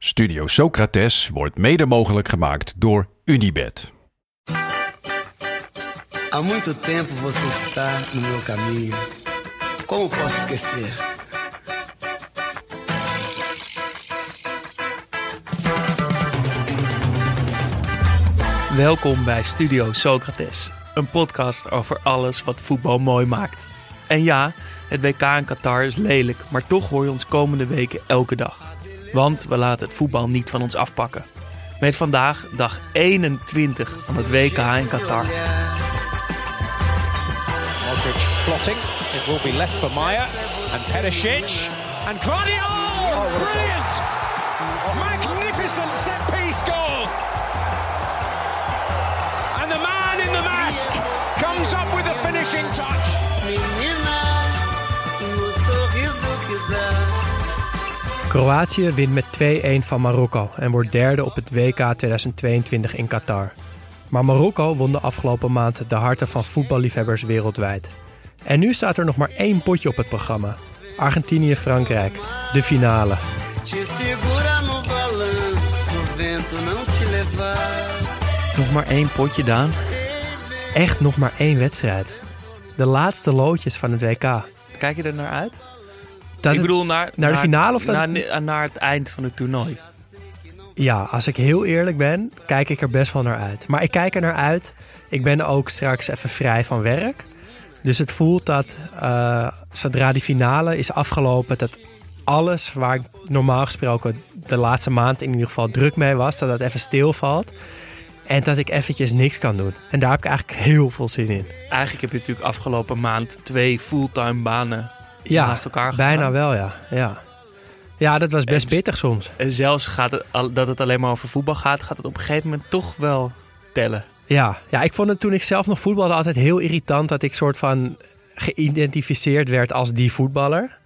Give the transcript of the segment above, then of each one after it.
Studio Socrates wordt mede mogelijk gemaakt door Unibed. Há muito tempo você está no meu caminho. Como posso esquecer? Welkom bij Studio Socrates, een podcast over alles wat voetbal mooi maakt. En ja, het WK in Qatar is lelijk, maar toch hoor je ons komende weken elke dag. Want we laten het voetbal niet van ons afpakken. Met vandaag dag 21 van het WK in Qatar. Modric plotting. It will be left for Maya and Perisic and Guardiola. Brilliant! Magnificent set piece goal. And the man in the mask comes up with the finishing touch. Kroatië wint met 2-1 van Marokko en wordt derde op het WK 2022 in Qatar. Maar Marokko won de afgelopen maand de harten van voetballiefhebbers wereldwijd. En nu staat er nog maar één potje op het programma. Argentinië-Frankrijk, de finale. Nog maar één potje, Daan. Echt nog maar één wedstrijd. De laatste loodjes van het WK. Kijk je er naar uit? Dat Ik het- bedoel, naar, naar de finale of naar, naar het eind van het toernooi. Ja, als ik heel eerlijk ben, kijk ik er best wel naar uit. Maar ik kijk er naar uit. Ik ben ook straks even vrij van werk. Dus het voelt dat eh, zodra die finale is afgelopen, dat alles waar ik normaal gesproken de laatste maand in ieder geval druk mee was, dat dat even stilvalt. En dat ik eventjes niks kan doen. En daar heb ik eigenlijk heel veel zin in. Eigenlijk heb je natuurlijk afgelopen maand twee fulltime banen Ja, naast elkaar bijna wel, ja. ja. Ja, dat was best En- pittig soms. En zelfs gaat het, dat het alleen maar over voetbal gaat, gaat het op een gegeven moment toch wel tellen. Ja, ja, ik vond het toen ik zelf nog voetbalde altijd heel irritant dat ik soort van geïdentificeerd werd als die voetballer.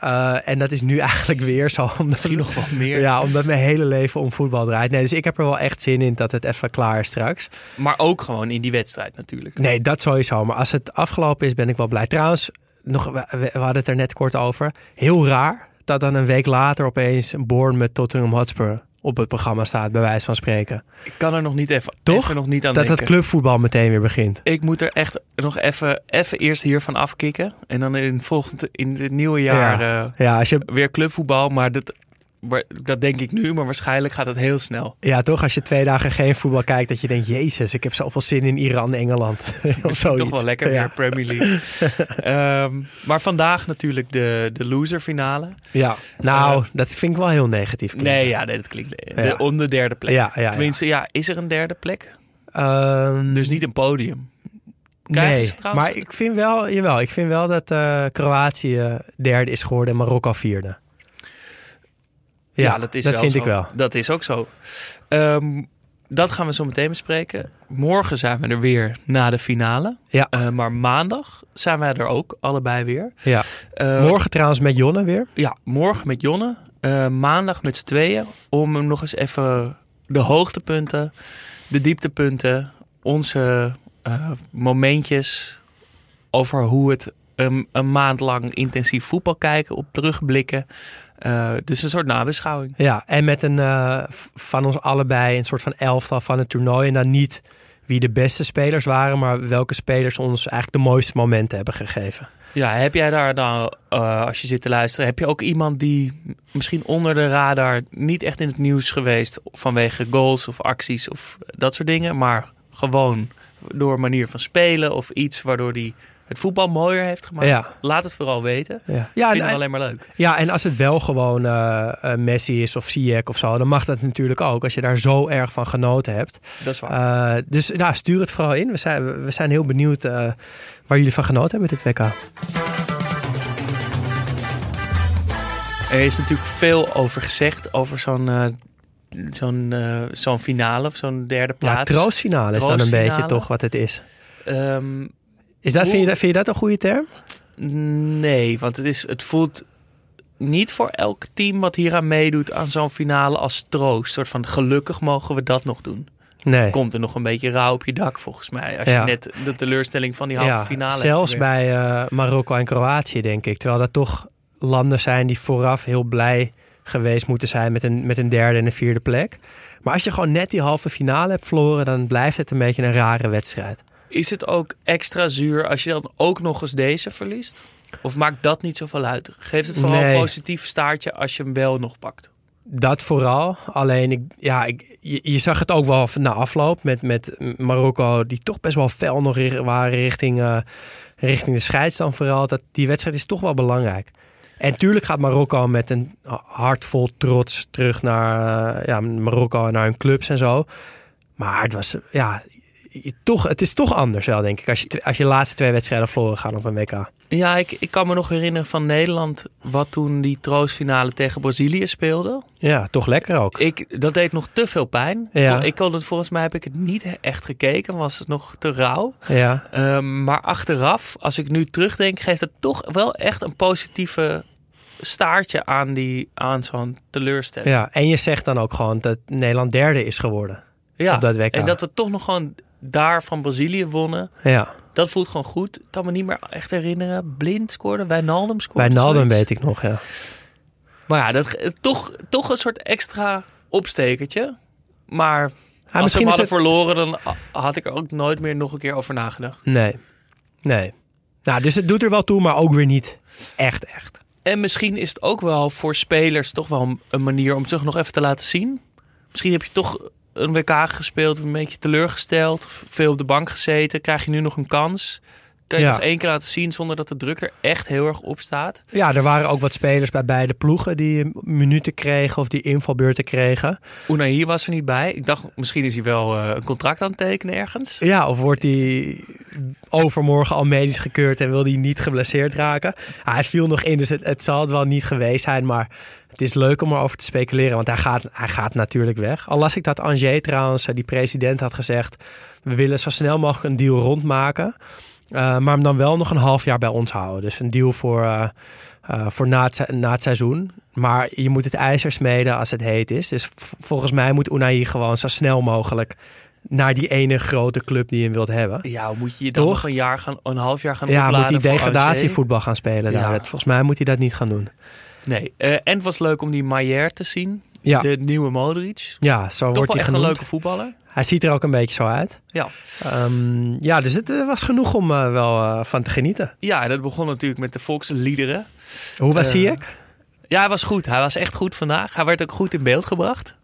Eh, en dat is nu eigenlijk weer zo. Omdat, Misschien nog wel meer. Ja, omdat mijn hele leven om voetbal draait. Nee, dus ik heb er wel echt zin in dat het even klaar is straks. Maar ook gewoon in die wedstrijd natuurlijk. Nee, dat sowieso. Maar als het afgelopen is, ben ik wel blij. Trouwens, nog, we, we hadden het er net kort over. Heel raar dat dan een week later opeens Born met Tottenham Hotspur op het programma staat, bij wijze van spreken. Ik kan er nog niet even, Toch? even nog niet aan Dat denken. het clubvoetbal meteen weer begint. Ik moet er echt nog even, even eerst hiervan afkicken. En dan in, volgend, in het nieuwe jaar Ja. eh, Ja, als je weer clubvoetbal. Maar dat, dat denk ik nu, maar waarschijnlijk gaat het heel snel. Ja, toch? Als je twee dagen geen voetbal kijkt, dat je denkt: Jezus, ik heb zoveel zin in Iran, Engeland. of zoiets. toch wel lekker ja. weer Premier League. Ehm, maar vandaag natuurlijk de, de loser finale. Ja, nou, dat vind ik wel heel negatief. klinken. Nee, ja, nee, dat klinkt. De, Ja. Om de derde plek. Ja, ja. Tenminste, ja, is er een derde plek? Ehm, Dus niet een podium. Krijgen nee, maar ik vind wel, jawel, ik vind wel dat eh, Kroatië derde is geworden en Marokko vierde. Ja, dat is dat wel vind zo. ik wel. Dat is ook zo. Ehm, dat gaan we zo meteen bespreken. Morgen zijn we er weer na de finale. Ja. Eh, maar maandag zijn wij er ook, allebei weer. Ja. Eh, Morgen trouwens met Jonne weer. Ja, morgen met Jonne. Eh, maandag met z'n tweeën. Om nog eens even de hoogtepunten, de dieptepunten, onze momentjes over hoe het een, een maand lang intensief voetbal kijken, op terugblikken. Eh, dus een soort nabeschouwing. Ja, en met een eh, van ons allebei een soort van elftal van het toernooi. En dan niet wie de beste spelers waren, maar welke spelers ons eigenlijk de mooiste momenten hebben gegeven. Ja, heb jij daar nou, eh, als je zit te luisteren, heb je ook iemand die misschien onder de radar niet echt in het nieuws geweest vanwege goals of acties of dat soort dingen, maar gewoon door manier van spelen of iets waardoor die het voetbal mooier heeft gemaakt? Ja. Laat het vooral weten. Ja, Ja, ja, Vind het alleen maar leuk. ja en als het wel gewoon eh, eh, Messi is of Ziyech of zo, dan mag dat natuurlijk ook. Als je daar zo erg van genoten hebt. Dat is waar. Eh, dus ja, stuur het vooral in. We zijn, we zijn heel benieuwd eh, waar jullie van genoten hebben dit WK. er is natuurlijk veel over gezegd over zo'n zo'n zo'n finale of zo'n derde Ja, plaats. troostfinale is dan een beetje toch wat het is. Ehm, is dat, vind, je, dat- vind je dat een goede term? Nee, want het, is, het voelt niet voor elk team wat hier aan meedoet aan zo'n finale als troost. Een soort van gelukkig mogen we dat nog doen. Nee. Komt er nog een beetje rauw op je dak volgens mij. Als Ja. je net de teleurstelling van die halve ja, finale hebt zelfs bij eh, Marokko en Kroatië, denk ik. Terwijl dat toch landen zijn die vooraf heel blij geweest moeten zijn met een, met een derde en een vierde plek. Maar als je gewoon net die halve finale hebt verloren, dan blijft het een beetje een rare wedstrijd. Is het ook extra zuur als je dan ook nog eens deze verliest? Of maakt dat niet zoveel uit? Geeft het vooral Nee. een positief staartje als je hem wel nog pakt? Dat vooral. Alleen, ik, ja, ik, je, je zag het ook wel na afloop met, met Marokko, die toch best wel fel nog waren richting, eh, richting de scheids dan vooral. Dat, die wedstrijd is toch wel belangrijk. En tuurlijk gaat Marokko met een hart vol trots terug naar eh, ja, Marokko en naar hun clubs en zo. Maar het was, ja, je- toch, het is toch anders wel, denk ik, als je, als je laatste twee wedstrijden verloren gaan op een WK. Ja, ik, ik kan me nog herinneren van Nederland... wat toen die troostfinale tegen Brazilië speelde. Ja, toch lekker ook. Ik, dat deed nog te veel pijn. Ja. Ik kon het, volgens mij heb ik het niet echt gekeken. Was het nog te rauw. Ja, Ehm, maar achteraf, als ik nu terugdenk... geeft het toch wel echt een positieve staartje aan, die, aan zo'n teleurstelling. ja, en je zegt dan ook gewoon dat Nederland derde is geworden. Ja, dat. En dat we toch nog gewoon daar van Brazilië wonnen. Ja, Dat voelt gewoon goed. Ik kan me niet meer echt herinneren. Blind scoorde, Wijnaldum scoorde. zoiets. weet ik nog, ja. Maar ja, dat, ge- toch, toch een soort extra opstekertje. Maar als we misschien hem hadden het- verloren, dan had ik er ook nooit meer nog een keer over nagedacht. Nee, nee. Nou, dus het doet er wel toe, maar ook weer niet echt, echt. En misschien is het ook wel voor spelers toch wel een- een manier om zich nog even te laten zien. Misschien heb je toch een WK gespeeld, een beetje teleurgesteld, veel op de bank gezeten. Krijg je nu nog een kans? Kan je Ja. nog één keer laten zien zonder dat de druk er echt heel erg op staat? Ja, er waren ook wat spelers bij beide ploegen die minuten kregen of die invalbeurten kregen. Unai was er niet bij. Ik dacht, misschien is hij wel eh, een contract aan het tekenen ergens. Ja, of wordt hij overmorgen al medisch gekeurd en wil hij niet geblesseerd raken? Ah, hij viel nog in, dus het, het zal het wel niet geweest zijn. Maar het is leuk om erover te speculeren, want hij gaat, hij gaat natuurlijk weg. Al las ik dat Angers trouwens, eh, die president, had gezegd... we willen zo snel mogelijk een deal rondmaken... eh, maar hem dan wel nog een half jaar bij ons houden. Dus een deal voor, eh, eh, voor na, het, se- na het seizoen. Maar je moet het ijzer smeden als het heet is. Dus volgens mij moet Unai gewoon zo snel mogelijk naar die ene grote club die je wilt hebben. Ja, moet je je dan Toch? nog een, jaar gaan, een half jaar gaan Ja, moet hij degradatievoetbal gaan spelen daar. Ja. Dat- Volgens mij moet hij dat niet gaan doen. Nee, en het was leuk om die Maier te zien. Ja, De nieuwe Modric. ja zo Toch wordt wel hij echt een leuke voetballer. Hij ziet er ook een beetje zo uit. Ja. Ehm, ja, dus het eh, was genoeg om eh, wel eh, van te genieten. Ja, en dat begon natuurlijk met de volksliederen. Hoe was zie ik? Ja, hij was goed. Hij was echt goed vandaag. Hij werd ook goed in beeld gebracht.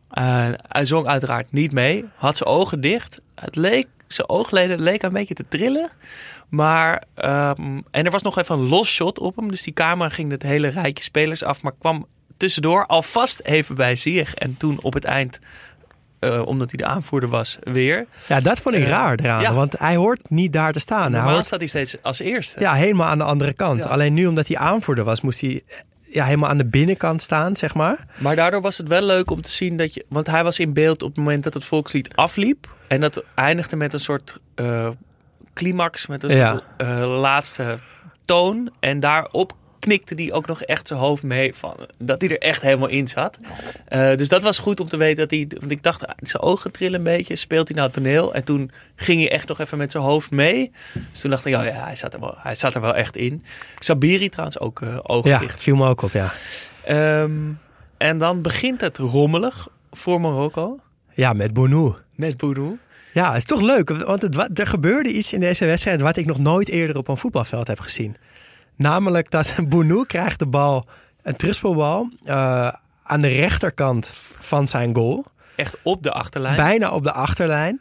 Hij zong uiteraard niet mee. Had zijn ogen dicht. Het leek, zijn oogleden leken een beetje te trillen. Maar, ehm, en er was nog even een los shot op hem. Dus die camera ging het hele rijtje spelers af. Maar kwam tussendoor alvast even bij Ziyech. En toen op het eind, eh, omdat hij de aanvoerder was, weer. Ja, dat vond ik eh, raar eraan. ja. Want hij hoort niet daar te staan. Hij Normaal hoort, staat hij steeds als eerste. ja, helemaal aan de andere kant. Ja. Alleen nu, omdat hij aanvoerder was, moest hij ja, helemaal aan de binnenkant staan, zeg maar. Maar daardoor was het wel leuk om te zien dat je. Want hij was in beeld op het moment dat het volkslied afliep. En dat eindigde met een soort eh, climax, met een soort laatste toon. En daarop knikte hij ook nog echt zijn hoofd mee. Van, dat hij er echt helemaal in zat. Eh, dus dat was goed om te weten dat hij. Want ik dacht, ah, zijn ogen trillen een beetje. Speelt hij nou toneel? En toen ging hij echt nog even met zijn hoofd mee. Dus toen dacht ik, oh ja, hij zat er wel, hij zat er wel echt in. Sabiri trouwens ook eh ogen Ja, dicht. viel me ook op, ja. Ehm, en dan begint het rommelig voor Marokko Ja, met Bonou. met Boudou. Ja, het is toch leuk, want het, er gebeurde iets in deze wedstrijd wat ik nog nooit eerder op een voetbalveld heb gezien. Namelijk dat Bounou krijgt de bal, een terugspelbal, eh aan de rechterkant van zijn goal. Echt op de achterlijn. Bijna op de achterlijn.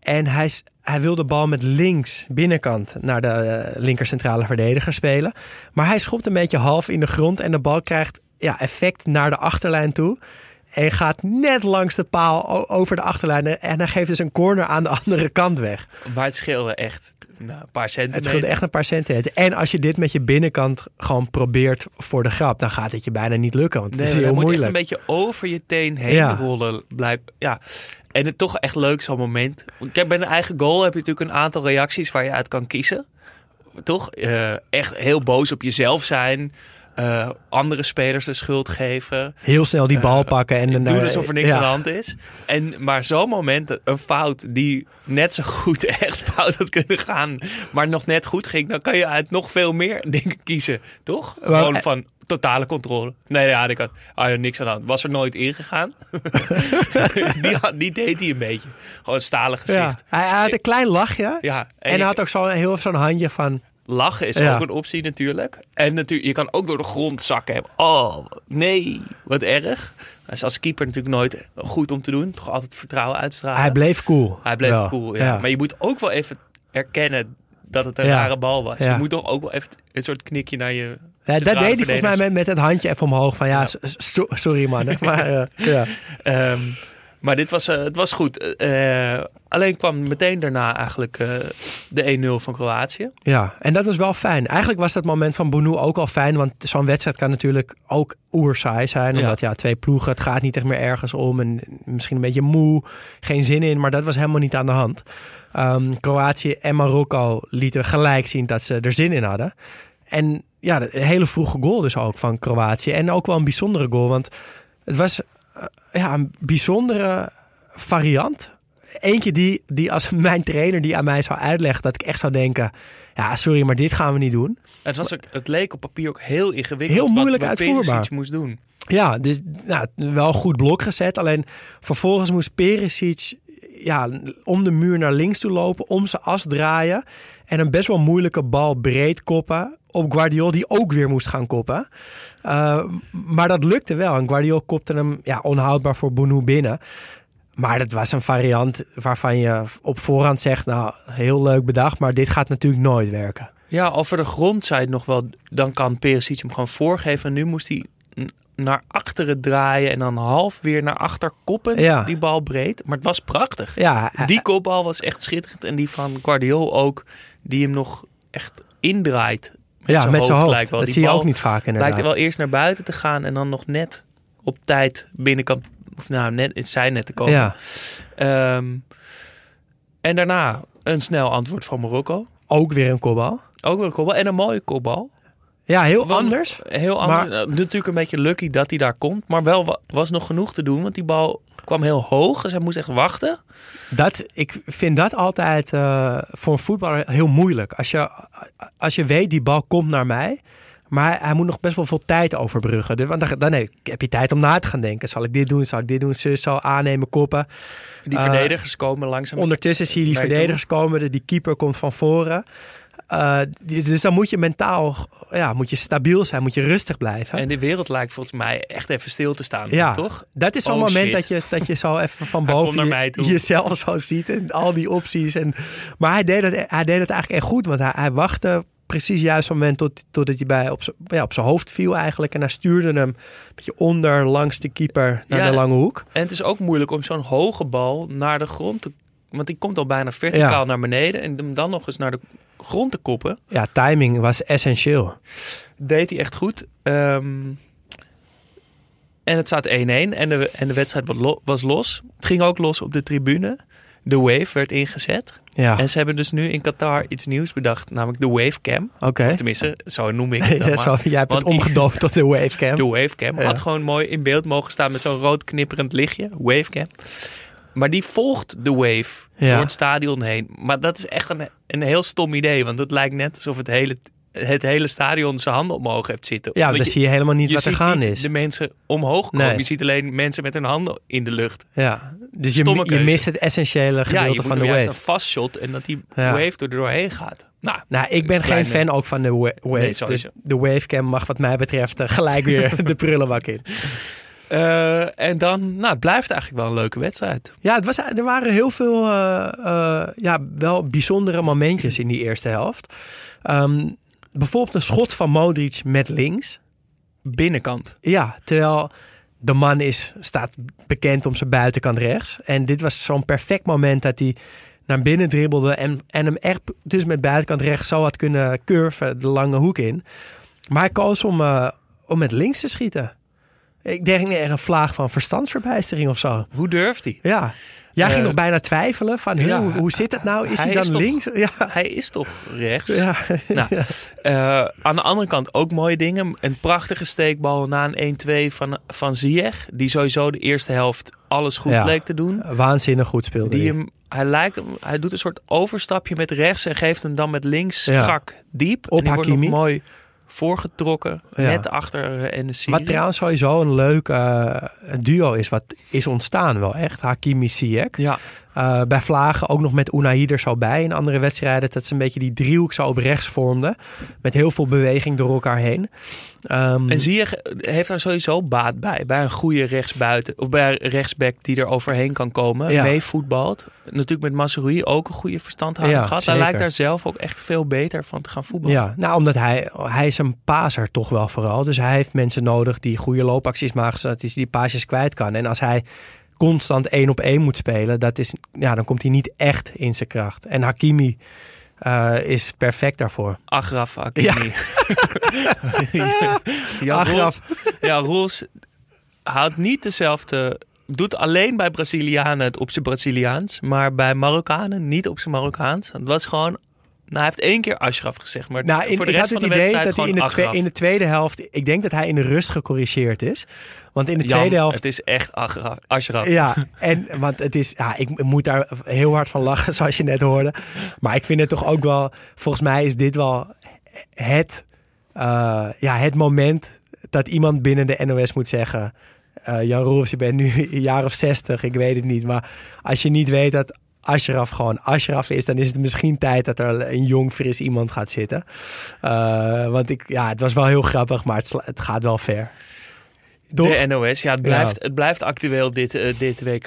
En hij, hij wil de bal met links binnenkant naar de eh, linker centrale verdediger spelen. Maar hij schopt een beetje half in de grond en de bal krijgt ja, effect naar de achterlijn toe. En gaat net langs de paal over de achterlijn. En hij geeft dus een corner aan de andere kant weg. Maar het scheelde echt nou, een paar Het centimeter. scheelt echt een paar centimeter. En als je dit met je binnenkant gewoon probeert voor de grap, dan gaat het je bijna niet lukken. Want het Nee, is heel dat moet moeilijk. een beetje over je teen heen Ja. rollen. Blijf, ja. En het toch echt leuk zo'n moment. Kijk, bij een eigen goal heb je natuurlijk een aantal reacties waar je uit kan kiezen. Toch? Eh, echt heel boos op jezelf zijn. Eh, andere spelers de schuld geven. Heel snel die bal pakken en dan Doen eh, alsof er niks ja. aan de hand is. En, maar zo'n moment, een fout die net zo goed echt fout had kunnen gaan, maar nog net goed ging, dan kan je uit nog veel meer dingen kiezen, toch? Maar- Gewoon van totale controle. Nee, ja, ik had ah, ja, niks aan de hand. Was er nooit ingegaan. die, had- die deed hij een beetje. Gewoon een stalen gezicht. Ja. Hij, had een klein lachje. Ja, en en hij had ook zo'n heel zo'n handje van... Lachen is Ja. ook een optie natuurlijk. En natuurlijk, je kan ook door de grond zakken. Oh, nee, wat erg. Hij is als keeper natuurlijk nooit goed om te doen. Toch altijd vertrouwen uitstralen. Hij bleef cool. Hij bleef Wel. cool, ja. Maar je moet ook wel even erkennen dat het een Ja. rare bal was. Je moet toch ook wel even een soort knikje naar je... Ja, dat deed hij volgens mij met, met het handje even omhoog van ja, so- sorry man. maar ja. Ehm, maar dit was, eh, het was goed. Eh, alleen kwam meteen daarna eigenlijk eh, de 1-0 van Kroatië. ja, en dat was wel fijn. Eigenlijk was dat moment van Bonou ook al fijn, want zo'n wedstrijd kan natuurlijk ook oersaai zijn. Omdat ja, twee ploegen, het gaat niet echt meer ergens om en misschien een beetje moe, geen zin in, maar dat was helemaal niet aan de hand. Ehm, Kroatië en Marokko lieten gelijk zien dat ze er zin in hadden. En ja, een hele vroege goal dus ook van Kroatië. En ook wel een bijzondere goal, want het was ja, een bijzondere variant. Eentje die, die als mijn trainer die aan mij zou uitleggen, dat ik echt zou denken, ja sorry, maar dit gaan we niet doen. Het, was ook, het leek op papier ook heel ingewikkeld. Heel moeilijk wat, wat uitvoerbaar. Moest doen. Ja, dus nou, wel een goed blok gezet. Alleen vervolgens moest Perisic ja, om de muur naar links toe lopen, om zijn as draaien. En een best wel moeilijke bal breed koppen op Guardiol, die ook weer moest gaan koppen. Uh, maar dat lukte wel. En Guardiol kopte hem ja, onhoudbaar voor Bonou binnen. Maar dat was een variant waarvan je op voorhand zegt... nou, heel leuk bedacht, maar dit gaat natuurlijk nooit werken. Ja, over de grond zei het nog wel, dan kan Perisic hem gewoon voorgeven. En nu moest hij naar achteren draaien en dan half weer naar achter koppen. Ja. Die bal breed. Maar het was prachtig. Ja, Die kopbal was echt schitterend. En die van Guardiol ook, die hem nog echt indraait. Ja, met zijn hoofd. lijkt wel. Dat Die zie je bal ook niet vaak inderdaad. Lijkt er wel eerst naar buiten te gaan en dan nog net op tijd binnenkant, of nou net in zijn net te komen. Ja, Ehm, en daarna een snel antwoord van Marokko. ook weer een kopbal. Ook weer een kopbal en een mooie kopbal. Ja, heel Want- anders. Heel anders. Eh, Natuurlijk een beetje lucky dat hij daar komt. Maar wel wa- was nog genoeg te doen. Want die bal kwam heel hoog. Dus hij moest echt wachten. Dat, ik vind dat altijd eh, voor een voetballer heel moeilijk. Als je, als je weet, die bal komt naar mij. Maar hij moet nog best wel veel tijd overbruggen. Dus, want dan, dan heb je tijd om na te gaan denken. Zal ik dit doen? Zal ik dit doen? Zus zal aannemen, koppen. Die Eh, verdedigers komen langzaam. Ondertussen zie je die verdedigers komen. de- Die keeper komt van voren. Eh, dus dan moet je mentaal ja, moet je stabiel zijn. Moet je rustig blijven. En de wereld lijkt volgens mij echt even stil te staan. Ja, Toch? dat is zo'n Oh, moment shit. dat je, dat je zo even van boven je- jezelf zo ziet en al die opties. En, maar hij deed, het, hij deed het eigenlijk echt goed, want hij, hij wachtte precies juist het moment tot, totdat hij bij op, z'n- ja, op zijn hoofd viel eigenlijk. En hij stuurde hem een beetje onder langs de keeper naar Ja. de lange hoek. En het is ook moeilijk om zo'n hoge bal naar de grond te... Want die komt al bijna verticaal Ja. naar beneden. En hem dan nog eens naar de grond te koppen. Ja, timing was essentieel. Deed hij echt goed. Ehm, en het staat 1-1. En de, en de wedstrijd was, lo- was los. Het ging ook los op de tribune. De wave werd ingezet. Ja, En ze hebben dus nu in Qatar iets nieuws bedacht. Namelijk de wavecam. oké. Of tenminste, zo noem ik het dan Ja, maar. zo, jij hebt Want het omgedoopt tot de wavecam. De wavecam Ja. had gewoon mooi in beeld mogen staan met zo'n rood knipperend lichtje. Wavecam. Maar die volgt de wave Ja. door het stadion heen. Maar dat is echt een, een heel stom idee. Want het lijkt net alsof het hele, het hele stadion zijn handen omhoog heeft zitten. Ja, dan zie je helemaal niet je wat er gaan is. de mensen omhoog komen. Nee. Je ziet alleen mensen met hun handen in de lucht. Ja, dus je, je mist het essentiële Ja, gedeelte van de wave. een vastshot en dat die Ja. wave er doorheen gaat. Nou, Nou, ik ben geen fan ook van de wa- wave. Nee, dus de wavecam mag wat mij betreft eh, gelijk weer de prullenbak in. Eh, en dan, nou, het blijft eigenlijk wel een leuke wedstrijd. Ja, het was, er waren heel veel eh, eh, ja, wel bijzondere momentjes in die eerste helft. Ehm, bijvoorbeeld een schot van Modric met links. Binnenkant. Ja, terwijl de man is, staat bekend om zijn buitenkant rechts. En dit was zo'n perfect moment dat hij naar binnen dribbelde en, en hem echt dus met buitenkant rechts zo had kunnen curven de lange hoek in. Maar hij koos om, om met links te schieten. Ik denk nee, een vlaag van verstandsverbijstering of zo. Hoe durft hij? Ja. Jij ging Eh, nog bijna twijfelen van ja, hoe, hoe zit het nou? Is hij, hij dan is toch- links? Ja. Hij is toch rechts? Ja. Nou, eh, aan de andere kant ook mooie dingen. Een prachtige steekbal na een 1-2 van, van Ziyech. Die sowieso de eerste helft alles goed Ja. leek te doen. Waanzinnig goed speelde Die hij. hem, hij, lijkt, hem- hij doet een soort overstapje met rechts en geeft hem dan met links strak diep. Op en die wordt nog Hakimi. mooi voorgetrokken. Ja. Net achter en de Wat trouwens sowieso een leuk eh, duo is, wat is ontstaan wel echt. Hakimi Ziyech. Ja, Eh, bij Vlagen ook nog met Unai er zo bij in andere wedstrijden. Dat ze een beetje die driehoek zo op rechts vormden. Met heel veel beweging door elkaar heen. Ehm, en Ziyech heeft daar sowieso baat bij. Bij een goede rechtsbuiten of bij een rechtsback die er overheen kan komen. Ja. Mee voetbalt. Natuurlijk met Masrui ook een goede verstandhouding Ja, gehad. Hij lijkt daar zelf ook echt veel beter van te gaan voetballen. Ja, nou omdat hij, hij is een paser toch wel vooral. Dus hij heeft mensen nodig die goede loopacties maken, zodat hij die paasjes kwijt kan. En als hij constant één op één moet spelen, dat is, ja, dan komt hij niet echt in zijn kracht. En Hakimi eh, is perfect daarvoor. Agraf Hakimi. Ja, Agraf. Roels, ja, Roels houdt niet dezelfde... Doet alleen bij Brazilianen het op zijn Braziliaans. Maar bij Marokkanen niet op zijn Marokkaans. Het was gewoon... Nou, hij heeft één keer Ashraf gezegd. Maar Nou, in, voor de ik rest had van het de idee dat hij in de, gewoon twe- Agraf. in de tweede helft, ik denk dat hij in de rust gecorrigeerd is. Want in de Jan, tweede helft Het is echt Ashraf. Ja, en want het is, ja, ik moet daar heel hard van lachen, zoals je net hoorde. Maar ik vind het toch ook wel, volgens mij is dit wel het, eh, ja, het moment dat iemand binnen de NOS moet zeggen. eh, Jan Roelofs, je bent nu een jaar of zestig, ik weet het niet. Maar als je niet weet dat Ashraf gewoon Ashraf is, dan is het misschien tijd dat er een jong, fris iemand gaat zitten. Eh, want ik, ja, het was wel heel grappig, maar het, het gaat wel ver. Toch? De NOS, ja, het blijft, het blijft actueel dit, eh, dit WK.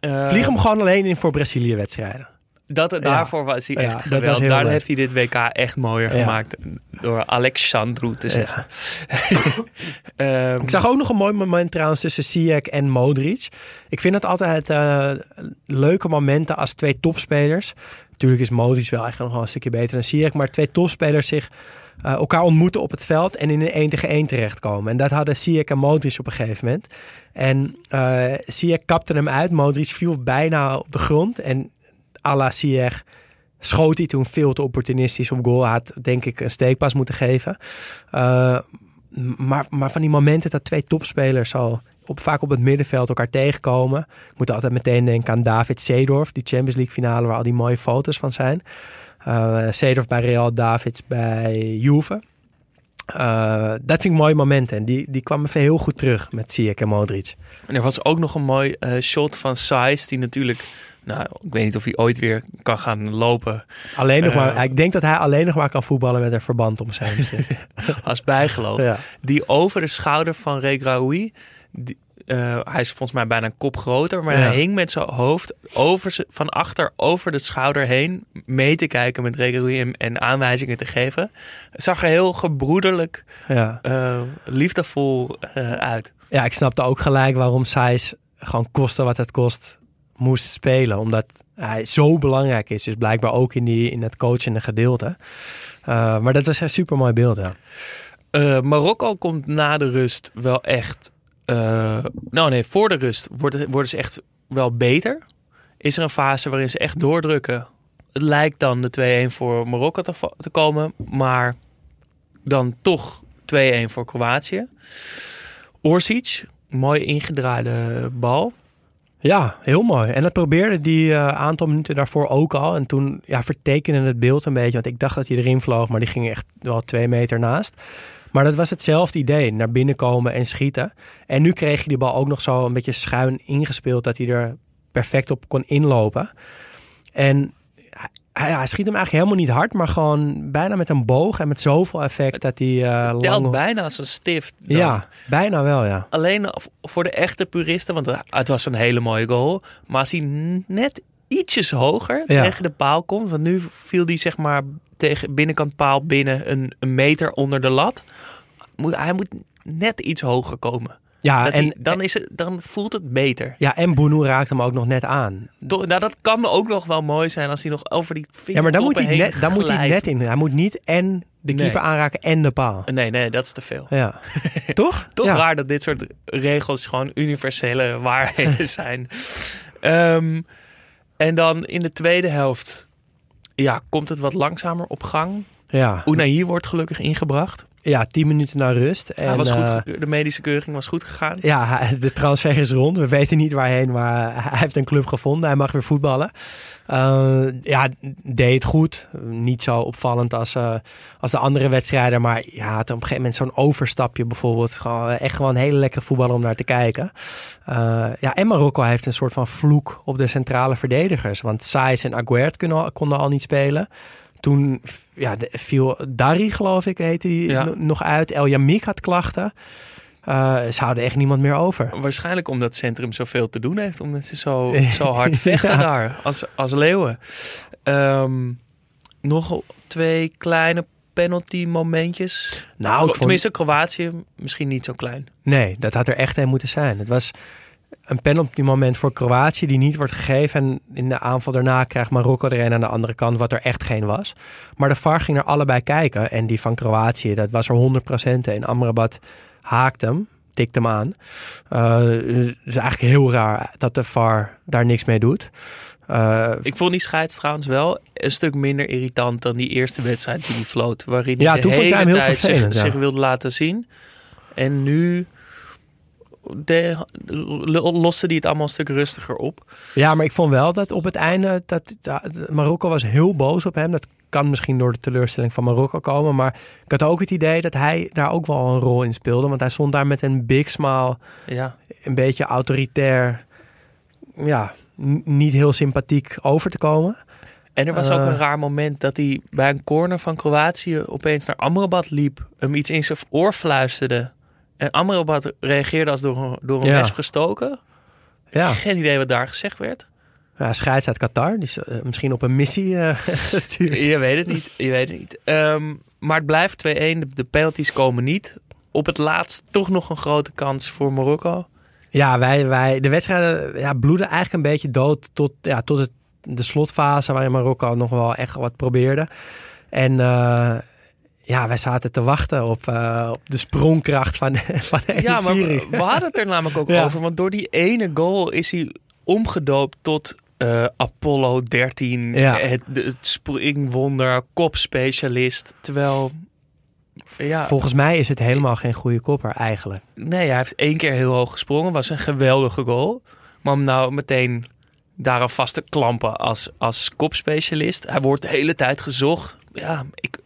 Eh, Vlieg hem gewoon alleen in voor Brazilië-wedstrijden. Dat, daarvoor was hij echt geweldig. Daar leuk. heeft hij dit WK echt mooier gemaakt. Door Alexandru te zeggen. Ehm, Ik zag ook nog een mooi moment trouwens tussen Ziyech en Modric. Ik vind het altijd eh, leuke momenten als twee topspelers. Natuurlijk is Modric wel echt nog wel een stukje beter dan Ziyech. Maar twee topspelers zich eh, elkaar ontmoeten op het veld en in een 1 tegen 1 terechtkomen. En dat hadden Ziyech en Modric op een gegeven moment. En Ziyech kapte hem uit. Modric viel bijna op de grond. En à la schoot hij toen veel te opportunistisch op goal. Had denk ik een steekpas moeten geven. Eh, maar, maar van die momenten dat twee topspelers zo op, vaak op het middenveld elkaar tegenkomen. Ik moet altijd meteen denken aan David Seedorf, die Champions League finale waar al die mooie foto's van zijn. Eh Seedorf bij Real, Davids bij Juve. Eh, dat vind ik mooie momenten. En die, die kwam even heel goed terug met Ziyech en Modric. En er was ook nog een mooi eh, shot van Saiz, die natuurlijk... Nou, ik weet niet of hij ooit weer kan gaan lopen Alleen nog maar, ik denk dat hij alleen nog maar kan voetballen met een verband om zijn als bijgeloof. ja. Die over de schouder van Regraoui... die- eh, hij is volgens mij bijna een kop groter, maar Ja. hij hing met zijn hoofd over van achter over de schouder heen mee te kijken met Regraoui en, en aanwijzingen te geven. Het zag er heel gebroederlijk, Ja. eh, liefdevol eh, uit. ja, ik snapte ook gelijk waarom Sijs gewoon koste wat het kost moest spelen. Omdat hij zo belangrijk is. Dus blijkbaar ook in, die, in het coachende gedeelte. Maar dat was een super mooi beeld. Ja. Marokko komt na de rust wel echt. Eh, nou nee, voor de rust wordt het- worden ze echt wel beter. Is er een fase waarin ze echt doordrukken. Het lijkt dan de 2-1 voor Marokko te komen, maar dan toch 2-1 voor Kroatië. Orsic, mooi ingedraaide bal. Ja, heel mooi. En dat probeerde die eh, aantal minuten daarvoor ook al. En toen ja, vertekende het beeld een beetje. Want ik dacht dat hij erin vloog, maar die ging echt wel twee meter naast. Maar dat was hetzelfde idee. Naar binnen komen en schieten. En nu kreeg je die bal ook nog zo een beetje schuin ingespeeld. Dat hij er perfect op kon inlopen. En hij, hij schiet hem eigenlijk helemaal niet hard. Maar gewoon bijna met een boog. En met zoveel effect dat hij eh Telt lang... bijna als een stift. dan. Ja, bijna wel ja. Alleen voor de echte puristen, want het was een hele mooie goal. Maar als hij net ietsjes hoger Ja. tegen de paal komt. Want nu viel hij zeg maar tegen binnenkant paal binnen een, een meter onder de lat. Moet, hij moet net iets hoger komen. Ja, Dat en, dan, is het, dan voelt het beter. ja, en Boenu raakt hem ook nog net aan. Toch, nou, dat kan ook nog wel mooi zijn als hij nog over die Ja, maar dan moet, hij net, dan moet hij net in. Hij moet niet en de Nee. keeper aanraken en de paal. Nee, nee, dat is te veel. Ja. Toch? Toch ja. raar dat dit soort regels gewoon universele waarheden zijn. Ehm, en dan in de tweede helft ja, komt het wat langzamer op gang. Ja. Unai wordt gelukkig ingebracht. Ja, tien minuten naar rust. En, Hij was goed, eh, de medische keuring was goed gegaan. ja, de transfer is rond. We weten niet waarheen, maar hij heeft een club gevonden. Hij mag weer voetballen. Eh, ja, deed het goed. Niet zo opvallend als, eh, als de andere wedstrijden. Maar ja, had op een gegeven moment zo'n overstapje bijvoorbeeld. Gewoon, echt gewoon een hele lekkere voetballer om naar te kijken. Ja, en Marokko heeft een soort van vloek op de centrale verdedigers. Want Saïs en Aguert kunnen konden al niet spelen. Toen ja, viel Dari, geloof ik, heette die Ja. nog uit. El Yamik had klachten. Eh, ze houden echt niemand meer over. Waarschijnlijk omdat het centrum zoveel te doen heeft. Omdat ze zo, zo hard Ja. vechten daar. Als, als leeuwen. Ehm, nog twee kleine penalty momentjes. Nou, vond- Tenminste, Kroatië misschien niet zo klein. Nee, dat had er echt een moeten zijn. Het was een penalty moment voor Kroatië die niet wordt gegeven. En in de aanval daarna krijgt Marokko er een aan de andere kant, wat er echt geen was. Maar de VAR ging er allebei kijken. En die van Kroatië, dat was er 100% en Amrabat haakt hem, tikt hem aan. Eh, dus het is eigenlijk heel raar dat de VAR daar niks mee doet. Eh, Ik vond die scheids trouwens wel een stuk minder irritant dan die eerste wedstrijd die hij floot. Waarin hij Ja, de toen vond ik hele hem heel tijd zich, ja. zich wilde laten zien. En nu de, loste hij het allemaal een stuk rustiger op. Ja, maar ik vond wel dat op het einde dat, dat Marokko was heel boos op hem. Dat kan misschien door de teleurstelling van Marokko komen, maar ik had ook het idee dat hij daar ook wel een rol in speelde, want hij stond daar met een big smile, Ja, een beetje autoritair, ja, niet heel sympathiek over te komen. En er was ook Eh. een raar moment dat hij bij een corner van Kroatië opeens naar Amrabat liep. Hem iets in zijn oor fluisterde. En Amrabat reageerde als door een, door een Ja. wesp gestoken. Ja, Geen idee wat daar gezegd werd. ja scheids uit Qatar, die is eh, misschien op een missie eh, gestuurd. Je weet het niet. Je weet het niet. Ehm, maar het blijft 2-1. De, de penalties komen niet. Op het laatst toch nog een grote kans voor Marokko. Ja, wij, wij, de wedstrijden ja, bloeden eigenlijk een beetje dood tot, ja, tot het, de slotfase waarin Marokko nog wel echt wat probeerde. En eh, ja, wij zaten te wachten op, eh, op de sprongkracht van, van de Ja, maar we, hadden het er namelijk ook Ja. over. Want door die ene goal is hij omgedoopt tot eh, Apollo 13. Ja. Het, het springwonder, kopspecialist. Terwijl, ja, Volgens mij is het helemaal geen goede kopper eigenlijk. nee, hij heeft één keer heel hoog gesprongen. Was een geweldige goal. Maar om nou meteen daaraan vast te klampen als, als kopspecialist. Hij wordt de hele tijd gezocht. Ja, ik,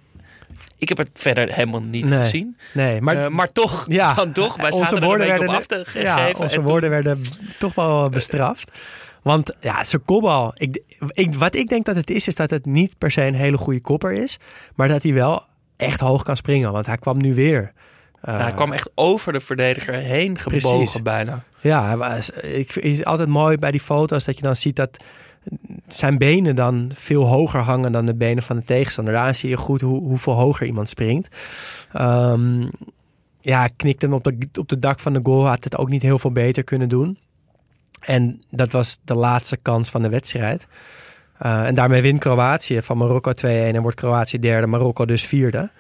ik heb het verder helemaal niet Nee. gezien. Nee, maar, Maar, maar toch, ja, dan toch, wij onze woorden op werden af te ja, onze toen- woorden werden toch wel bestraft. Want ja, zijn kopbal. Ik, ik, wat ik denk dat het is, is dat het niet per se een hele goede kopper is. Maar dat hij wel echt hoog kan springen. Want hij kwam nu weer. Ja, hij Eh, kwam echt over de verdediger heen gebogen Precies. bijna. Ja, was, ik is altijd mooi bij die foto's dat je dan ziet dat zijn benen dan veel hoger hangen dan de benen van de tegenstander. Daar zie je goed hoe, hoeveel hoger iemand springt. Ehm, ja, knikte hem op de, op de dak van de goal. Had het ook niet heel veel beter kunnen doen. En dat was de laatste kans van de wedstrijd. Eh, en daarmee wint Kroatië van Marokko 2-1 en wordt Kroatië derde, Marokko dus vierde.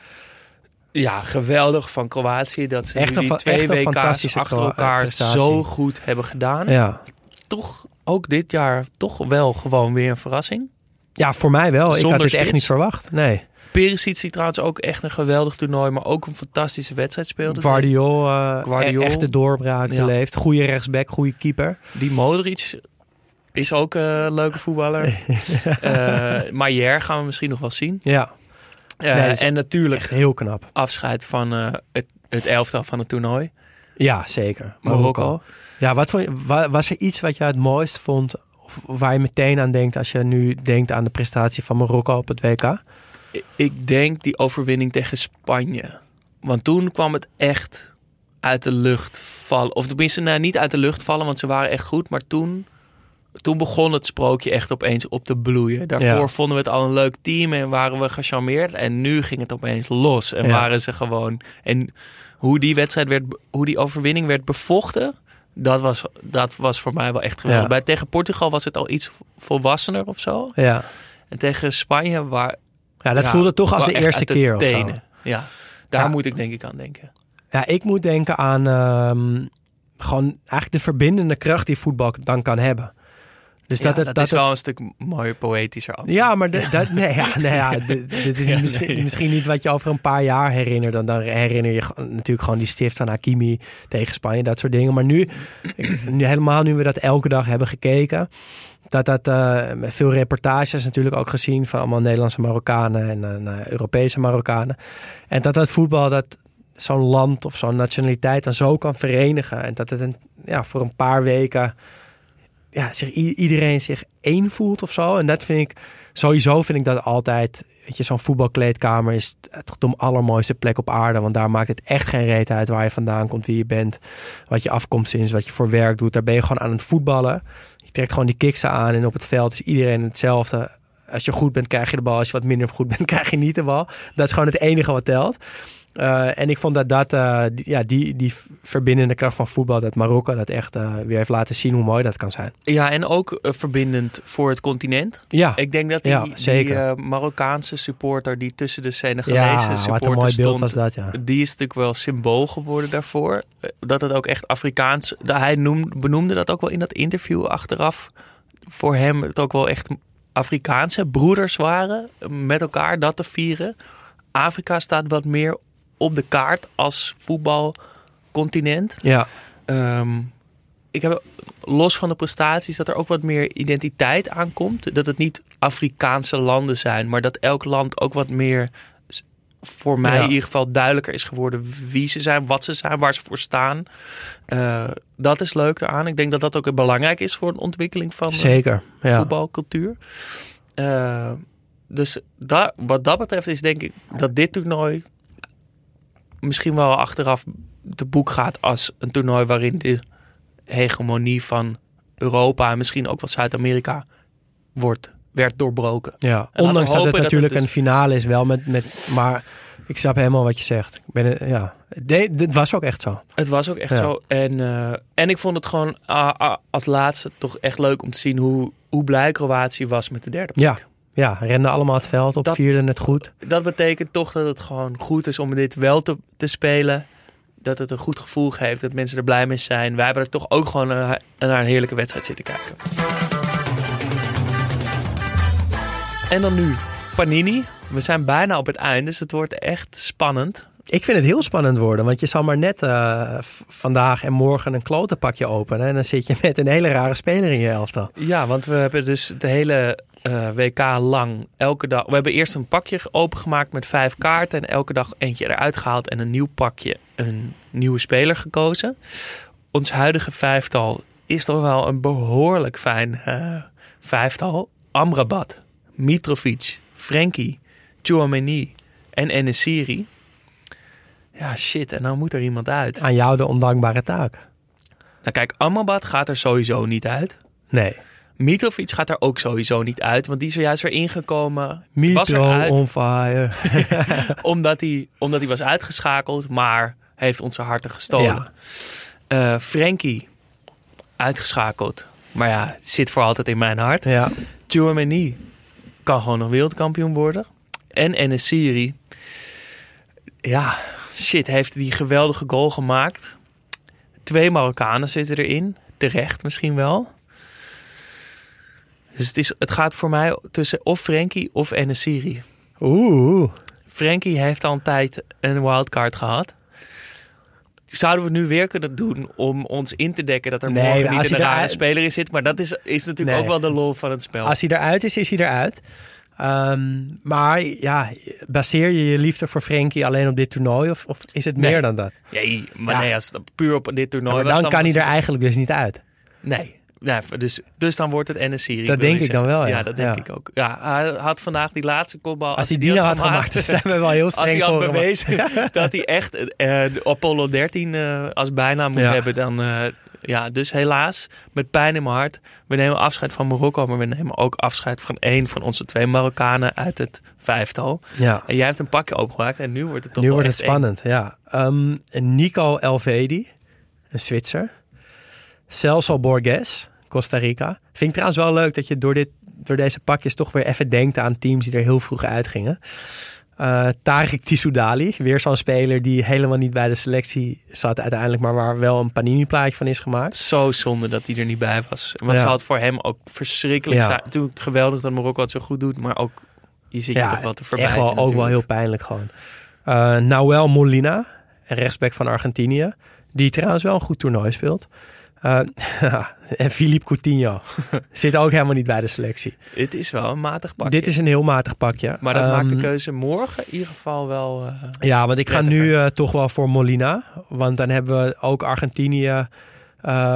Ja, geweldig van Kroatië dat ze Echt een die twee echt een WK's achter elkaar prestatie. zo goed hebben gedaan. Ja. Toch ook dit jaar toch wel gewoon weer een verrassing. ja, voor mij wel. ik Zonder had het echt niet verwacht. Nee. Perisic die trouwens ook echt een geweldig toernooi, maar ook een fantastische wedstrijd speelde. Guardiol, eh Guardiol. e- echte doorbraak Ja. beleefd. Goede rechtsback, goede keeper. Die Modric is ook een leuke voetballer. Eh Maier gaan we misschien nog wel zien. Ja, Eh, Nee, is en natuurlijk echt heel knap. afscheid van het, het elftal van het toernooi. Ja, zeker. Marokko. Ja, wat was er iets wat je het mooist vond? Of waar je meteen aan denkt als je nu denkt aan de prestatie van Marokko op het WK? Ik denk die overwinning tegen Spanje. Want toen kwam het echt uit de lucht vallen. Of tenminste, nou, niet uit de lucht vallen, want ze waren echt goed. Maar toen toen begon het sprookje echt opeens op te bloeien. Daarvoor Ja. vonden we het al een leuk team en waren we gecharmeerd. En nu ging het opeens los. En Ja. waren ze gewoon. En hoe die wedstrijd werd, hoe die overwinning werd bevochten. Dat was, dat was voor mij wel echt geweldig. Ja. Bij tegen Portugal was het al iets volwassener of zo. Ja, En tegen Spanje waar. ja dat ja, voelde toch als de eerste de keer of zo. Ja, daar Ja. moet ik denk ik aan denken. Ja, ik moet denken aan ehm, gewoon eigenlijk de verbindende kracht die voetbal dan kan hebben. Dus Ja, dat, dat, dat is wel een stuk mooier, poëtischer. Ja, maar de- dat, nee, ja, nee, ja, dit, dit is Ja, misschien, nee. misschien niet wat je over een paar jaar herinnert. Dan, dan herinner je natuurlijk gewoon die stift van Hakimi tegen Spanje, dat soort dingen. Maar nu, nu helemaal nu we dat elke dag hebben gekeken, dat dat eh, veel reportages natuurlijk ook gezien van allemaal Nederlandse Marokkanen en eh, Europese Marokkanen. En dat dat voetbal dat zo'n land of zo'n nationaliteit dan zo kan verenigen. En dat het een, ja, voor een paar weken ja, zich, iedereen zich één voelt of zo. En dat vind ik, sowieso vind ik dat altijd, weet je, zo'n voetbalkleedkamer is toch de allermooiste plek op aarde. Want daar maakt het echt geen reet uit waar je vandaan komt, wie je bent, wat je afkomst is, wat je voor werk doet. Daar ben je gewoon aan het voetballen. Je trekt gewoon die kiksen aan en op het veld is iedereen hetzelfde. Als je goed bent, krijg je de bal. Als je wat minder goed bent, krijg je niet de bal. Dat is gewoon het enige wat telt. Uh, en ik vond dat dat, uh, die, ja, die, die verbindende kracht van voetbal, dat Marokko dat echt uh, weer heeft laten zien hoe mooi dat kan zijn. Ja, en ook verbindend voor het continent. Ja, Ik denk dat die, Ja, die zeker. Marokkaanse supporter die tussen de Senegalese ja supporters stond, was dat, ja. die is natuurlijk wel symbool geworden daarvoor. Dat het ook echt Afrikaans... Hij noemde, benoemde dat ook wel in dat interview achteraf. Voor hem het ook wel echt Afrikaanse broeders waren met elkaar dat te vieren. Afrika staat wat meer op de kaart als voetbalcontinent. Ja, Um, ik heb los van de prestaties dat er ook wat meer identiteit aankomt. Dat het niet Afrikaanse landen zijn, maar dat elk land ook wat meer voor mij Ja. in ieder geval duidelijker is geworden wie ze zijn, wat ze zijn, waar ze voor staan. Uh, dat is leuk eraan. Ik denk dat dat ook belangrijk is voor de ontwikkeling van zeker. Ja. voetbalcultuur. Uh, dus da wat dat betreft is denk ik dat dit toernooi misschien wel achteraf te boek gaat als een toernooi waarin de hegemonie van Europa en misschien ook wel Zuid-Amerika wordt, werd doorbroken. Ja, En ondanks dat het natuurlijk een finale is wel met, met maar ik snap helemaal wat je zegt. Ik ben eh, ja, de, dit was ook echt zo. Het was ook echt Ja. zo. En, uh, en ik vond het gewoon uh, uh, als laatste toch echt leuk om te zien hoe, hoe blij Kroatië was met de derde plek. Ja, ja, renden allemaal het veld op, Dat- vierden het goed. Dat betekent toch dat het gewoon goed is om dit wel te, te spelen. Dat het een goed gevoel geeft, dat mensen er blij mee zijn. Wij hebben er toch ook gewoon naar een heerlijke wedstrijd zitten kijken. En dan nu Panini. We zijn bijna op het eind, dus het wordt echt spannend. Ik vind het heel spannend worden, want je zal maar net uh, vandaag en morgen een klotenpakje openen. En dan zit je met een hele rare speler in je elftal. Ja, want we hebben dus de hele uh, WK lang elke dag. We hebben eerst een pakje opengemaakt met vijf kaarten. En elke dag eentje eruit gehaald en een nieuw pakje, een nieuwe speler gekozen. Ons huidige vijftal is toch wel een behoorlijk fijn uh, vijftal. Amrabat, Mitrovic, Frenkie, Chouameni en Enesiri. Ja, shit. En nou moet er iemand uit. Aan jou de ondankbare taak. Nou kijk, Amrabat gaat er sowieso niet uit. Nee. Mitrovic gaat er ook sowieso niet uit, want die is er juist weer ingekomen. Mitro was eruit, on fire. omdat, hij, omdat hij was uitgeschakeld, maar heeft onze harten gestolen. Ja. Uh, Frenkie, uitgeschakeld. Maar ja, zit voor altijd in mijn hart. Ja. Kan gewoon nog wereldkampioen worden. En Enesiri, ja, shit, heeft die geweldige goal gemaakt. Twee Marokkanen zitten erin. Terecht misschien wel. Dus het, is, het gaat voor mij tussen of Frenkie of Enesiri. Oeh. Frenkie heeft al een tijd een wildcard gehad. Zouden we nu weer kunnen doen om ons in te dekken dat er Nee, morgen niet een rare eruit- speler in zit? Maar dat is, is natuurlijk Nee. ook wel de lol van het spel. Als hij eruit is, is hij eruit. Ehm, maar ja, baseer je je liefde voor Frenkie alleen op dit toernooi? Of, of is het Nee. meer dan dat? Nee, maar Ja. nee, als het puur op dit toernooi maar was... dan kan hij er eigenlijk dus niet uit. Nee. Dus, dus dan wordt het NSC. Dat denk ik dan wel, ja. dat denk Ja. ik ook. Ja, hij had vandaag die laatste kopbal. Als hij die nou had gemaakt, zijn we wel heel Als streng hij had bewezen dat hij echt eh, Apollo 13 eh, als bijnaam moet Ja. hebben, dan, eh, Ja, dus helaas, met pijn in mijn hart. We nemen afscheid van Marokko, maar we nemen ook afscheid van één van onze twee Marokkanen uit het vijftal. Ja. En jij hebt een pakje opengemaakt en nu wordt het toch Nu wordt het spannend, ja. Ehm, Nico Elvedi, een Zwitser. Celso Borges, Costa Rica. Vind ik trouwens wel leuk dat je door, dit, door deze pakjes toch weer even denkt aan teams die er heel vroeg uitgingen. Eh Tarek Tissoudali, weer zo'n speler die helemaal niet bij de selectie zat uiteindelijk, maar waar wel een panini-plaatje van is gemaakt. Zo zonde dat hij er niet bij was. Want Ja. zou het voor hem ook verschrikkelijk Ja. zijn. Natuurlijk geweldig dat Marokko het zo goed doet, maar ook je zit je toch wel te echt verbijten wel, ook wel heel pijnlijk gewoon. Eh Nahuel Molina, een rechtsback van Argentinië, die trouwens wel een goed toernooi speelt. Eh, en Philippe Coutinho zit ook helemaal niet bij de selectie. Het is wel een matig pakje. Dit is een heel matig pakje. Maar dat maakt de Ehm, keuze morgen in ieder geval wel... eh, Ja, want ik ga nu eh, toch wel voor Molina. Want dan hebben we ook Argentinië,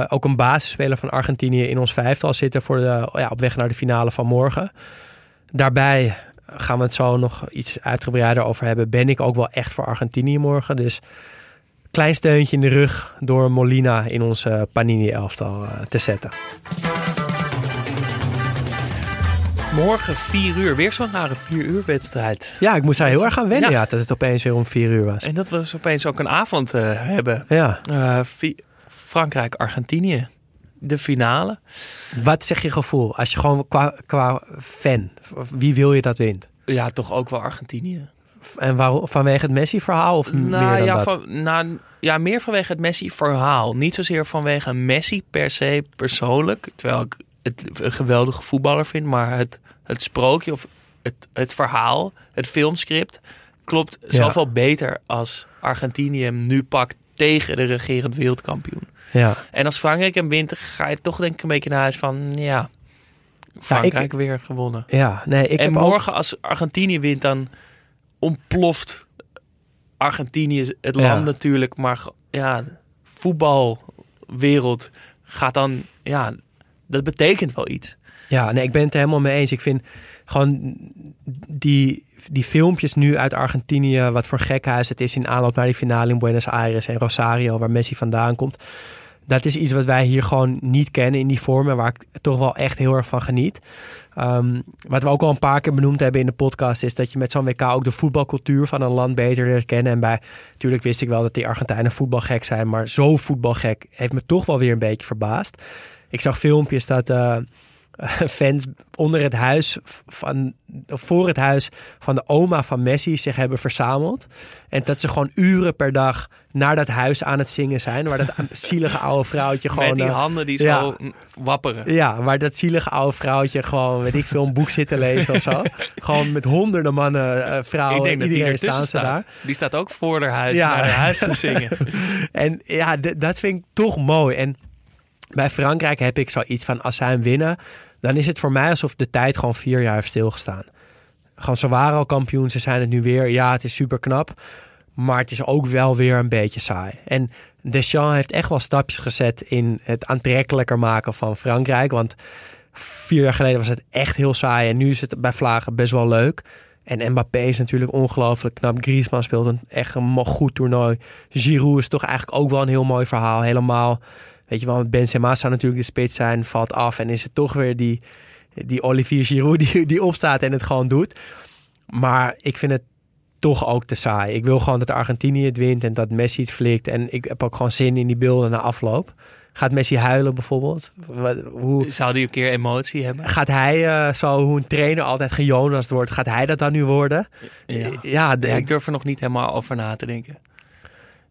ook een basisspeler van Argentinië in ons vijftal zitten voor de, ja, op weg naar de finale van morgen. Daarbij gaan we het zo nog iets uitgebreider over hebben. Ben ik ook wel echt voor Argentinië morgen. Dus klein steuntje in de rug door Molina in onze Panini-elftal eh, te zetten. Morgen 4 uur, weer zo'n rare 4 uur wedstrijd. Ja, ik moest daar heel erg aan wennen, Ja. ja. dat het opeens weer om vier uur was. En dat we opeens ook een avond eh, hebben. Ja, Eh, Frankrijk-Argentinië. De finale. wat zeg je gevoel als je gewoon qua, qua fan, wie wil je dat wint? Ja, toch ook wel Argentinië. En waarom, vanwege het Messi-verhaal of meer Nou dan ja, dat? van, nou, ja, meer vanwege het Messi-verhaal. Niet zozeer vanwege Messi per se persoonlijk. Terwijl ik het een geweldige voetballer vind. Maar het, het sprookje of het, het verhaal, het filmscript... klopt Ja. zoveel beter als Argentinië hem nu pakt tegen de regerend wereldkampioen. Ja. En als Frankrijk hem wint, ga je toch denk ik een beetje naar huis van... Ja, Frankrijk weer gewonnen. ja, nee, ik en ook... morgen als Argentinië wint, dan ontploft Argentinië het Ja. land natuurlijk. Maar ja, voetbalwereld gaat dan... Ja, dat betekent wel iets. Ja, nee, ik ben het er helemaal mee eens. Ik vind gewoon die, die filmpjes nu uit Argentinië, wat voor gekhuis het is in aanloop naar die finale in Buenos Aires en Rosario, waar Messi vandaan komt. Dat is iets wat wij hier gewoon niet kennen in die vorm en waar ik toch wel echt heel erg van geniet. Ehm, wat we ook al een paar keer benoemd hebben in de podcast is dat je met zo'n WK ook de voetbalcultuur van een land beter leert kennen. En bij, natuurlijk wist ik wel dat die Argentijnen voetbalgek zijn, maar zo voetbalgek heeft me toch wel weer een beetje verbaasd. Ik zag filmpjes dat eh, fans onder het huis van, voor het huis van de oma van Messi zich hebben verzameld. En dat ze gewoon uren per dag naar dat huis aan het zingen zijn. Waar dat zielige oude vrouwtje gewoon... Met die eh, handen die ja. zo wapperen. ja, waar dat zielige oude vrouwtje gewoon, weet ik veel, een boek zit te lezen of zo. gewoon met honderden mannen, eh, Ik vrouwen, denk dat die iedereen staan staat. daar. Die staat ook voor haar huis Ja. naar haar huis te zingen. En ja, dat vind ik toch mooi. En bij Frankrijk heb ik zoiets van, als zij hem winnen, dan is het voor mij alsof de tijd gewoon vier jaar heeft stilgestaan. Gewoon, ze waren al kampioen, ze zijn het nu weer. Ja, het is super knap. Maar het is ook wel weer een beetje saai. En Deschamps heeft echt wel stapjes gezet in het aantrekkelijker maken van Frankrijk. Want vier jaar geleden was het echt heel saai. En nu is het bij Vlagen best wel leuk. En Mbappé is natuurlijk ongelooflijk knap. Griezmann speelt een echt een goed toernooi. Giroud is toch eigenlijk ook wel een heel mooi verhaal. Helemaal, weet je wel, Benzema zou natuurlijk de spits zijn, valt af. En is het toch weer die, die Olivier Giroud die, die opstaat en het gewoon doet. Maar ik vind het toch ook te saai. Ik wil gewoon dat Argentinië het wint en dat Messi het flikt. En ik heb ook gewoon zin in die beelden na afloop. Gaat Messi huilen bijvoorbeeld? Wat, hoe, Zou die een keer emotie hebben? gaat hij uh, zo hoe een trainer altijd gejonast wordt? Gaat hij dat dan nu worden? Ja. Ja, ik durf er nog niet helemaal over na te denken.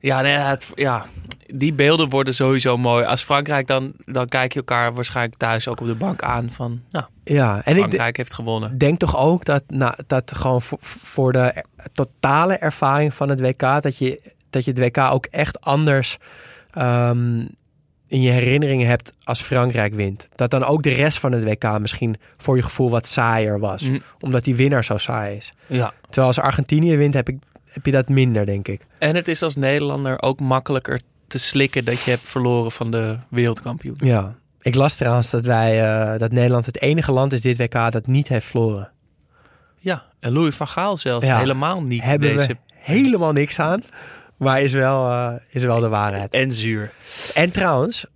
Ja, nee, het, ja, die beelden worden sowieso mooi. Als Frankrijk dan, dan kijk je elkaar waarschijnlijk thuis ook op de bank aan van, nou, ja. En Frankrijk ik heeft gewonnen. denk toch ook dat, nou, dat gewoon voor, voor de totale ervaring van het WK, dat je, dat je het WK ook echt anders um, in je herinneringen hebt als Frankrijk wint. Dat dan ook de rest van het WK misschien voor je gevoel wat saaier was. Mm. Omdat die winnaar zo saai is. Ja. Terwijl als Argentinië wint, heb, ik, heb je dat minder, denk ik. En het is als Nederlander ook makkelijker te slikken dat je hebt verloren van de wereldkampioen. Ja. Ik las trouwens dat, wij, uh, dat Nederland het enige land is dit WK dat niet heeft verloren. Ja, en Louis van Gaal zelfs Ja. helemaal niet. Hebben deze... we helemaal niks aan. Maar is wel, uh, is wel de waarheid. En zuur. En trouwens,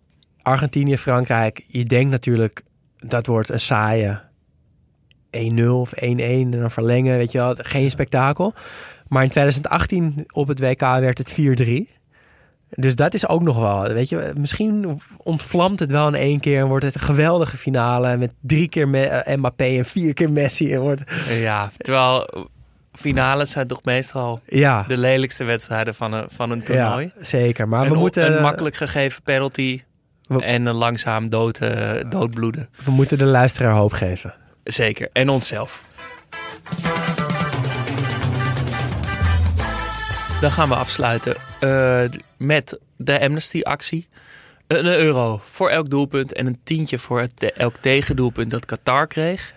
Argentinië, Frankrijk. Je denkt natuurlijk dat wordt een saaie 1-0 of 1-1 en dan verlengen, weet je wel. Geen spektakel. Maar in 2018 op het WK werd het 4-3. Dus dat is ook nog wel, weet je, misschien ontvlamt het wel in één keer en wordt het een geweldige finale met drie keer Me- eh, Mbappé en vier keer Messi. En wordt, Ja, terwijl finales zijn toch meestal ja, de lelijkste wedstrijden van een, van een toernooi. ja, zeker. Maar we moeten, een makkelijk gegeven penalty We- en een langzaam dood, eh, doodbloeden. we moeten de luisteraar hoop geven. Zeker. En onszelf. Dan gaan we afsluiten eh, met de Amnesty-actie. Een euro voor elk doelpunt en een tientje voor het, te- elk tegendoelpunt dat Qatar kreeg.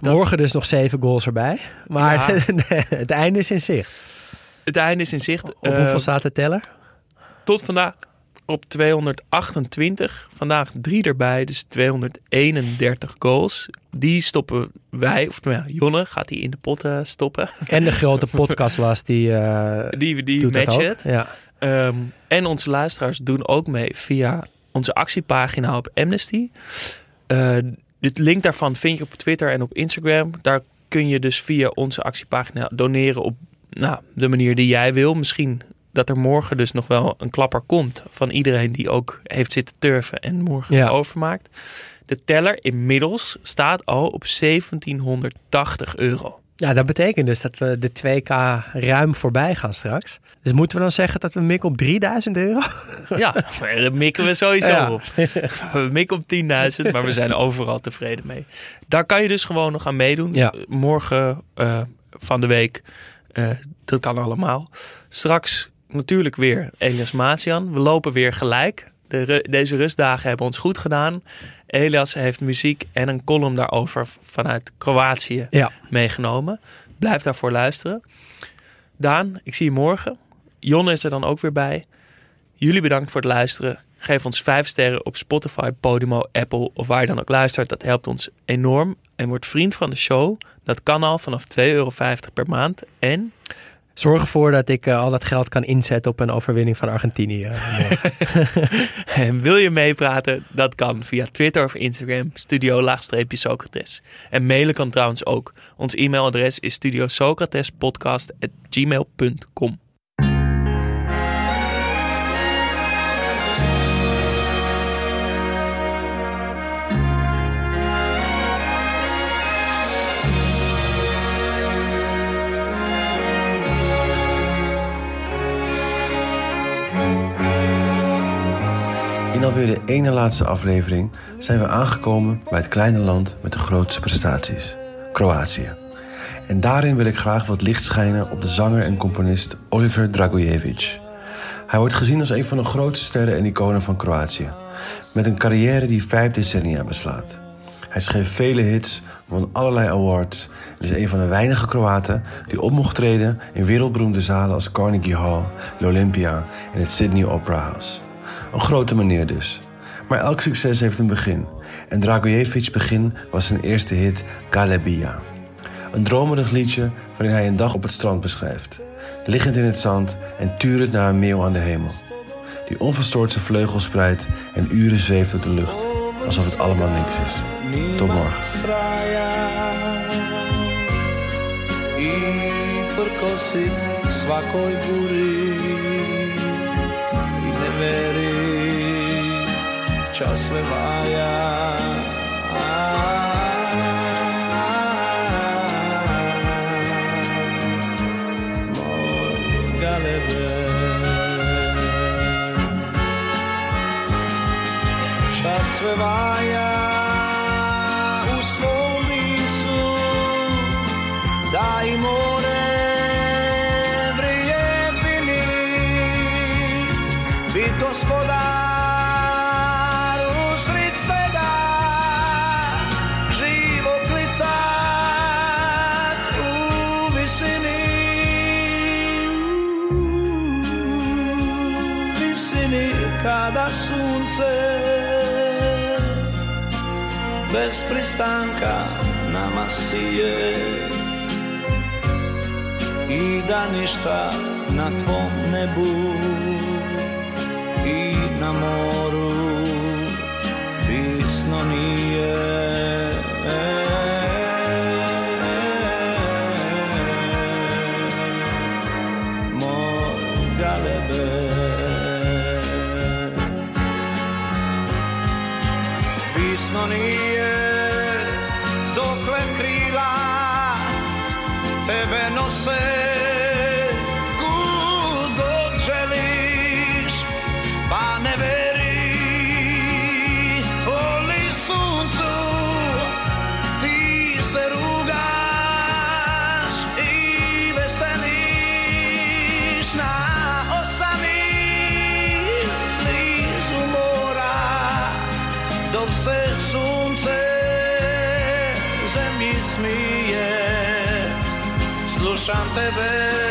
Dat- Morgen dus nog zeven goals erbij. Maar Ja. het einde is in zicht. Het einde is in zicht. Op Eh, hoeveel staat de teller? tot vandaag op 228. Vandaag drie erbij, dus 231 goals. Die stoppen wij, of nou ja, Jonne gaat die in de pot eh, stoppen. En de grote podcast was die, eh Die, die ook. het. Ja. Ehm, en onze luisteraars doen ook mee via onze actiepagina op Amnesty. Eh, de link daarvan vind je op Twitter en op Instagram. Daar kun je dus via onze actiepagina doneren op nou, de manier die jij wil. Misschien dat er morgen dus nog wel een klapper komt van iedereen die ook heeft zitten turven en morgen Ja. overmaakt. De teller inmiddels staat al op 1780 euro. ja, dat betekent dus dat we de 2K ruim voorbij gaan straks. Dus moeten we dan zeggen dat we mikken op 3000 euro? Ja, daar mikken we sowieso Ja. op. We mikken op 10.000, maar we zijn overal tevreden mee. Daar kan je dus gewoon nog aan meedoen. Ja. Morgen eh, van de week, eh, dat kan allemaal. Straks natuurlijk weer Elias Matian. We lopen weer gelijk. De, ru- deze rustdagen hebben ons goed gedaan. Elias heeft muziek en een column daarover vanuit Kroatië Ja. meegenomen. Blijf daarvoor luisteren. Daan, ik zie je morgen. Jon is er dan ook weer bij. Jullie bedankt voor het luisteren. Geef ons 5 sterren op Spotify, Podimo, Apple of waar je dan ook luistert. Dat helpt ons enorm. En word vriend van de show. Dat kan al vanaf 2,50 euro per maand. En Zorg ervoor dat ik eh, al dat geld kan inzetten op een overwinning van Argentinië. En wil je meepraten? Dat kan via Twitter of Instagram, studio-socrates. En mailen kan trouwens ook. Ons e-mailadres is studiosocratespodcast.gmail.com In alweer de ene laatste aflevering zijn we aangekomen bij het kleine land met de grootste prestaties, Kroatië. En daarin wil ik graag wat licht schijnen op de zanger en componist Oliver Dragojevic. Hij wordt gezien als een van de grootste sterren en iconen van Kroatië, met een carrière die vijf decennia beslaat. Hij schreef vele hits, won allerlei awards en is een van de weinige Kroaten die op mocht treden in wereldberoemde zalen als Carnegie Hall, de Olympia en het Sydney Opera House. Een grote meneer dus. Maar elk succes heeft een begin. En Dragojevic's begin was zijn eerste hit Galebia. Een dromerig liedje waarin hij een dag op het strand beschrijft. Liggend in het zand en turend naar een meeuw aan de hemel. Die onverstoord zijn vleugels spreidt en uren zweeft door de lucht. Alsof het allemaal niks is. Tot morgen. čas ve mája. Moj. Čas. Bez pristanka nama sije i da ništa na tvom nebu i na moru pismo nije enchanté